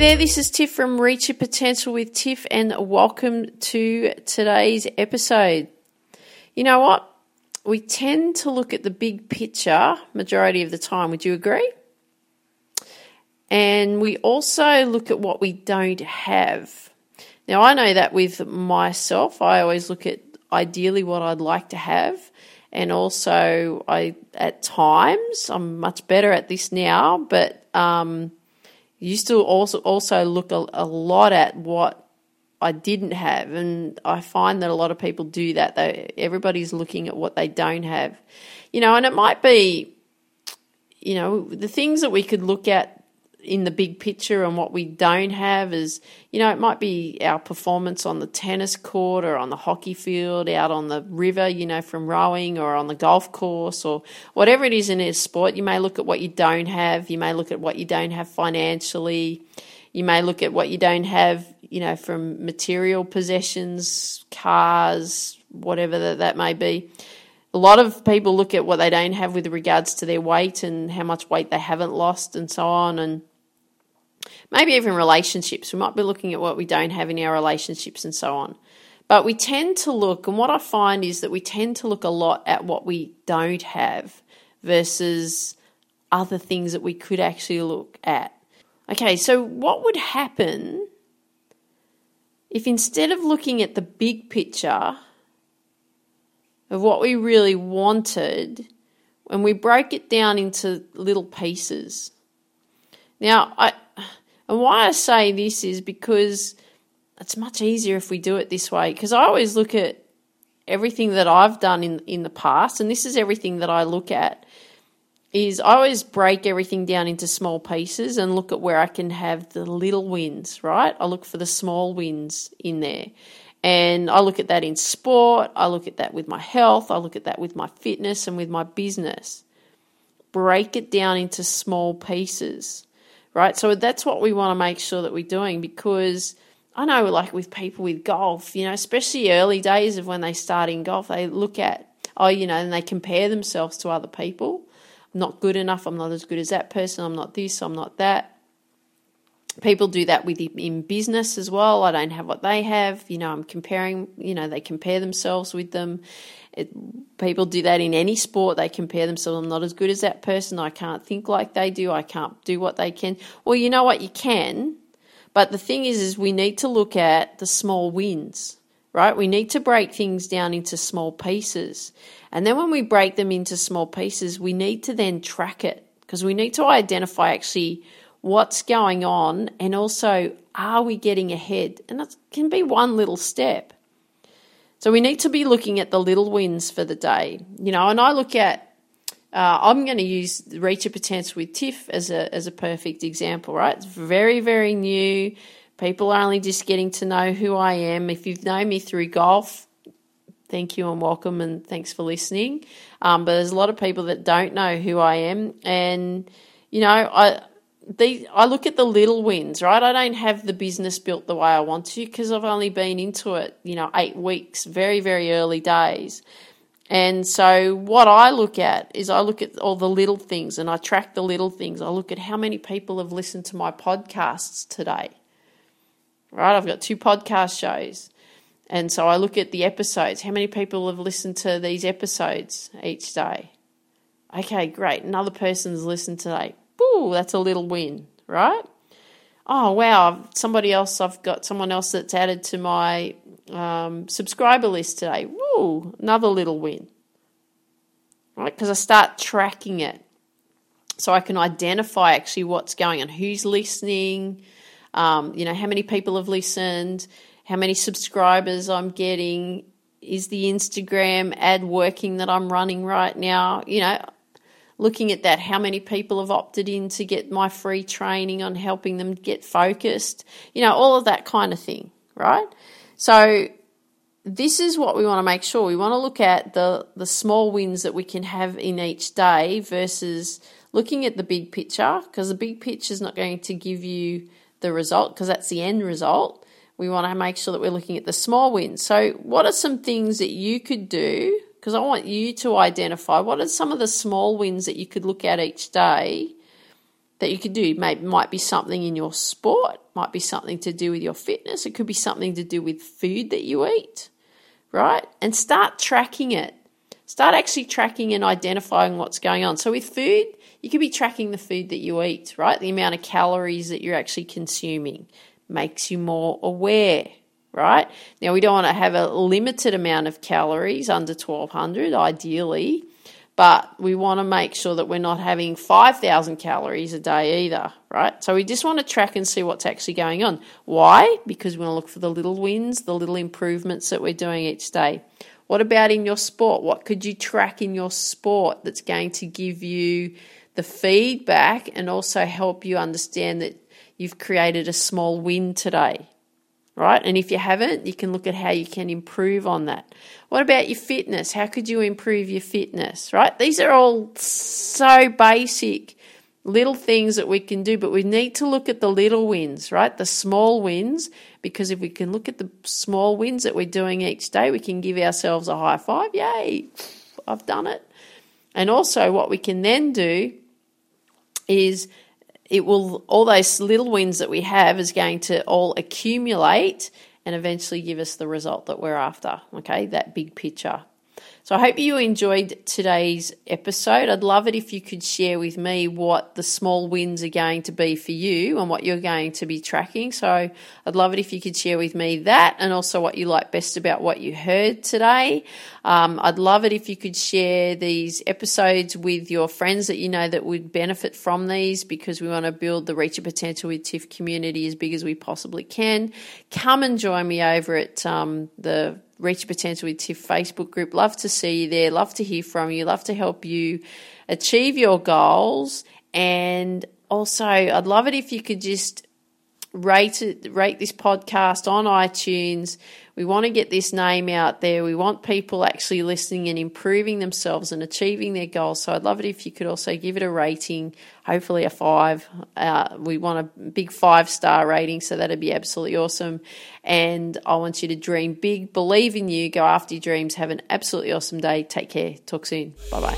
there, this is Tiff from Reach Your Potential with Tiff, and welcome to today's episode. You know what? We tend to look at the big picture majority of the time. Would you agree? And we also look at what we don't have. Now, I know that with myself, I always look at ideally what I'd like to have. And also, I at times I'm much better at this now, but um, used to also also look a, a lot at what I didn't have, and I find that a lot of people do that. They everybody's looking at what they don't have, you know, and it might be, you know, the things that we could look at in the big picture and what we don't have is, you know, it might be our performance on the tennis court or on the hockey field, out on the river, you know, from rowing or on the golf course or whatever it is in a sport. You may look at what you don't have. You may look at what you don't have financially. You may look at what you don't have, you know, from material possessions, cars, whatever that, that may be a lot of people look at what they don't have with regards to their weight and how much weight they haven't lost and so on and maybe even relationships. We might be looking at what we don't have in our relationships and so on. But we tend to look, and what I find is that we tend to look a lot at what we don't have versus other things that we could actually look at. Okay, so what would happen if instead of looking at the big picture of what we really wanted, when we broke it down into little pieces? Now, I and why I say this is because it's much easier if we do it this way. Because I always look at everything that I've done in in the past, and this is everything that I look at. Is I always break everything down into small pieces and look at where I can have the little wins, right? I look for the small wins in there. And I look at that in sport, I look at that with my health, I look at that with my fitness and with my business. Break it down into small pieces right? So that's what we want to make sure that we're doing because I know, like with people with golf, you know, especially early days of when they start in golf, they look at, oh, you know, and they compare themselves to other people. I'm not good enough. I'm not as good as that person. I'm not this. I'm not that. People do that with in business as well. I don't have what they have. You know, I'm comparing. You know, they compare themselves with them, it, people do that in any sport. They compare themselves. I'm not as good as that person. I can't think like they do. I can't do what they can. Well, you know what? You can. But the thing is, is we need to look at the small wins, right? We need to break things down into small pieces. And then when we break them into small pieces, we need to then track it because we need to identify actually what's going on and also are we getting ahead? And it can be one little step. So we need to be looking at the little wins for the day, you know. And I look at, uh, I'm going to use Reach Your Potential with Tiff as a as a perfect example, right? It's very very new. People are only just getting to know who I am. If you've known me through golf, thank you and welcome, and thanks for listening. Um, but there's a lot of people that don't know who I am, and you know, I the I look at the little wins, right? I don't have the business built the way I want to because I've only been into it, you know, eight weeks, very very early days. And so what I look at is I look at all the little things and I track the little things. I look at how many people have listened to my podcasts today. Right? I've got two podcast shows. And so I look at the episodes. How many people have listened to these episodes each day? Okay, great. Another person's listened today Ooh, that's a little win, right? Oh, wow, somebody else, I've got someone else that's added to my um, subscriber list today. Woo, another little win, right? Because I start tracking it so I can identify actually what's going on, who's listening, um, you know, how many people have listened, how many subscribers I'm getting, is the Instagram ad working that I'm running right now? You know, looking at that, how many people have opted in to get my free training on helping them get focused, you know, all of that kind of thing, right? So this is what we want to make sure. We want to look at the, the small wins that we can have in each day versus looking at the big picture because the big picture is not going to give you the result because that's the end result. We want to make sure that we're looking at the small wins. So, what are some things that you could do because I want you to identify what are some of the small wins that you could look at each day that you could do. Maybe might be something in your sport, Might be something to do with your fitness. It could be something to do with food that you eat, right? And start tracking it. Start actually tracking and identifying what's going on. So with food, you could be tracking the food that you eat, right? The amount of calories that you're actually consuming makes you more aware, right? Now, we don't want to have a limited amount of calories under 1200, ideally, but we want to make sure that we're not having 5,000 calories a day either, right? So we just want to track and see what's actually going on. Why? Because we want to look for the little wins, the little improvements that we're doing each day. What about in your sport? What could you track in your sport that's going to give you the feedback and also help you understand that you've created a small win today? Right? And if you haven't, you can look at how you can improve on that. What about your fitness? How could you improve your fitness, right? These are all so basic little things that we can do, but we need to look at the little wins, right? The small wins, because if we can look at the small wins that we're doing each day, we can give ourselves a high five. Yay, I've done it. And also, what we can then do is it will all those little wins that we have is going to all accumulate and eventually give us the result that we're after okay? That big picture so I hope you enjoyed today's episode. I'd love it if you could share with me what the small wins are going to be for you and what you're going to be tracking. So I'd love it if you could share with me that and also what you like best about what you heard today. Um, I'd love it if you could share these episodes with your friends that you know that would benefit from these because we want to build the Reach Your Potential with Tiff community as big as we possibly can. Come and join me over at um, the Reach Potential with Tiff Facebook group. Love to see you there. Love to hear from you. Love to help you achieve your goals. And also, I'd love it if you could just rate it, rate this podcast on iTunes. We want to get this name out there. We want people actually listening and improving themselves and achieving their goals. So I'd love it if you could also give it a rating, hopefully a five. Uh, we want a big five star rating, so that'd be absolutely awesome. And I want you to dream big, believe in you, go after your dreams, have an absolutely awesome day. Take care. Talk soon. Bye bye.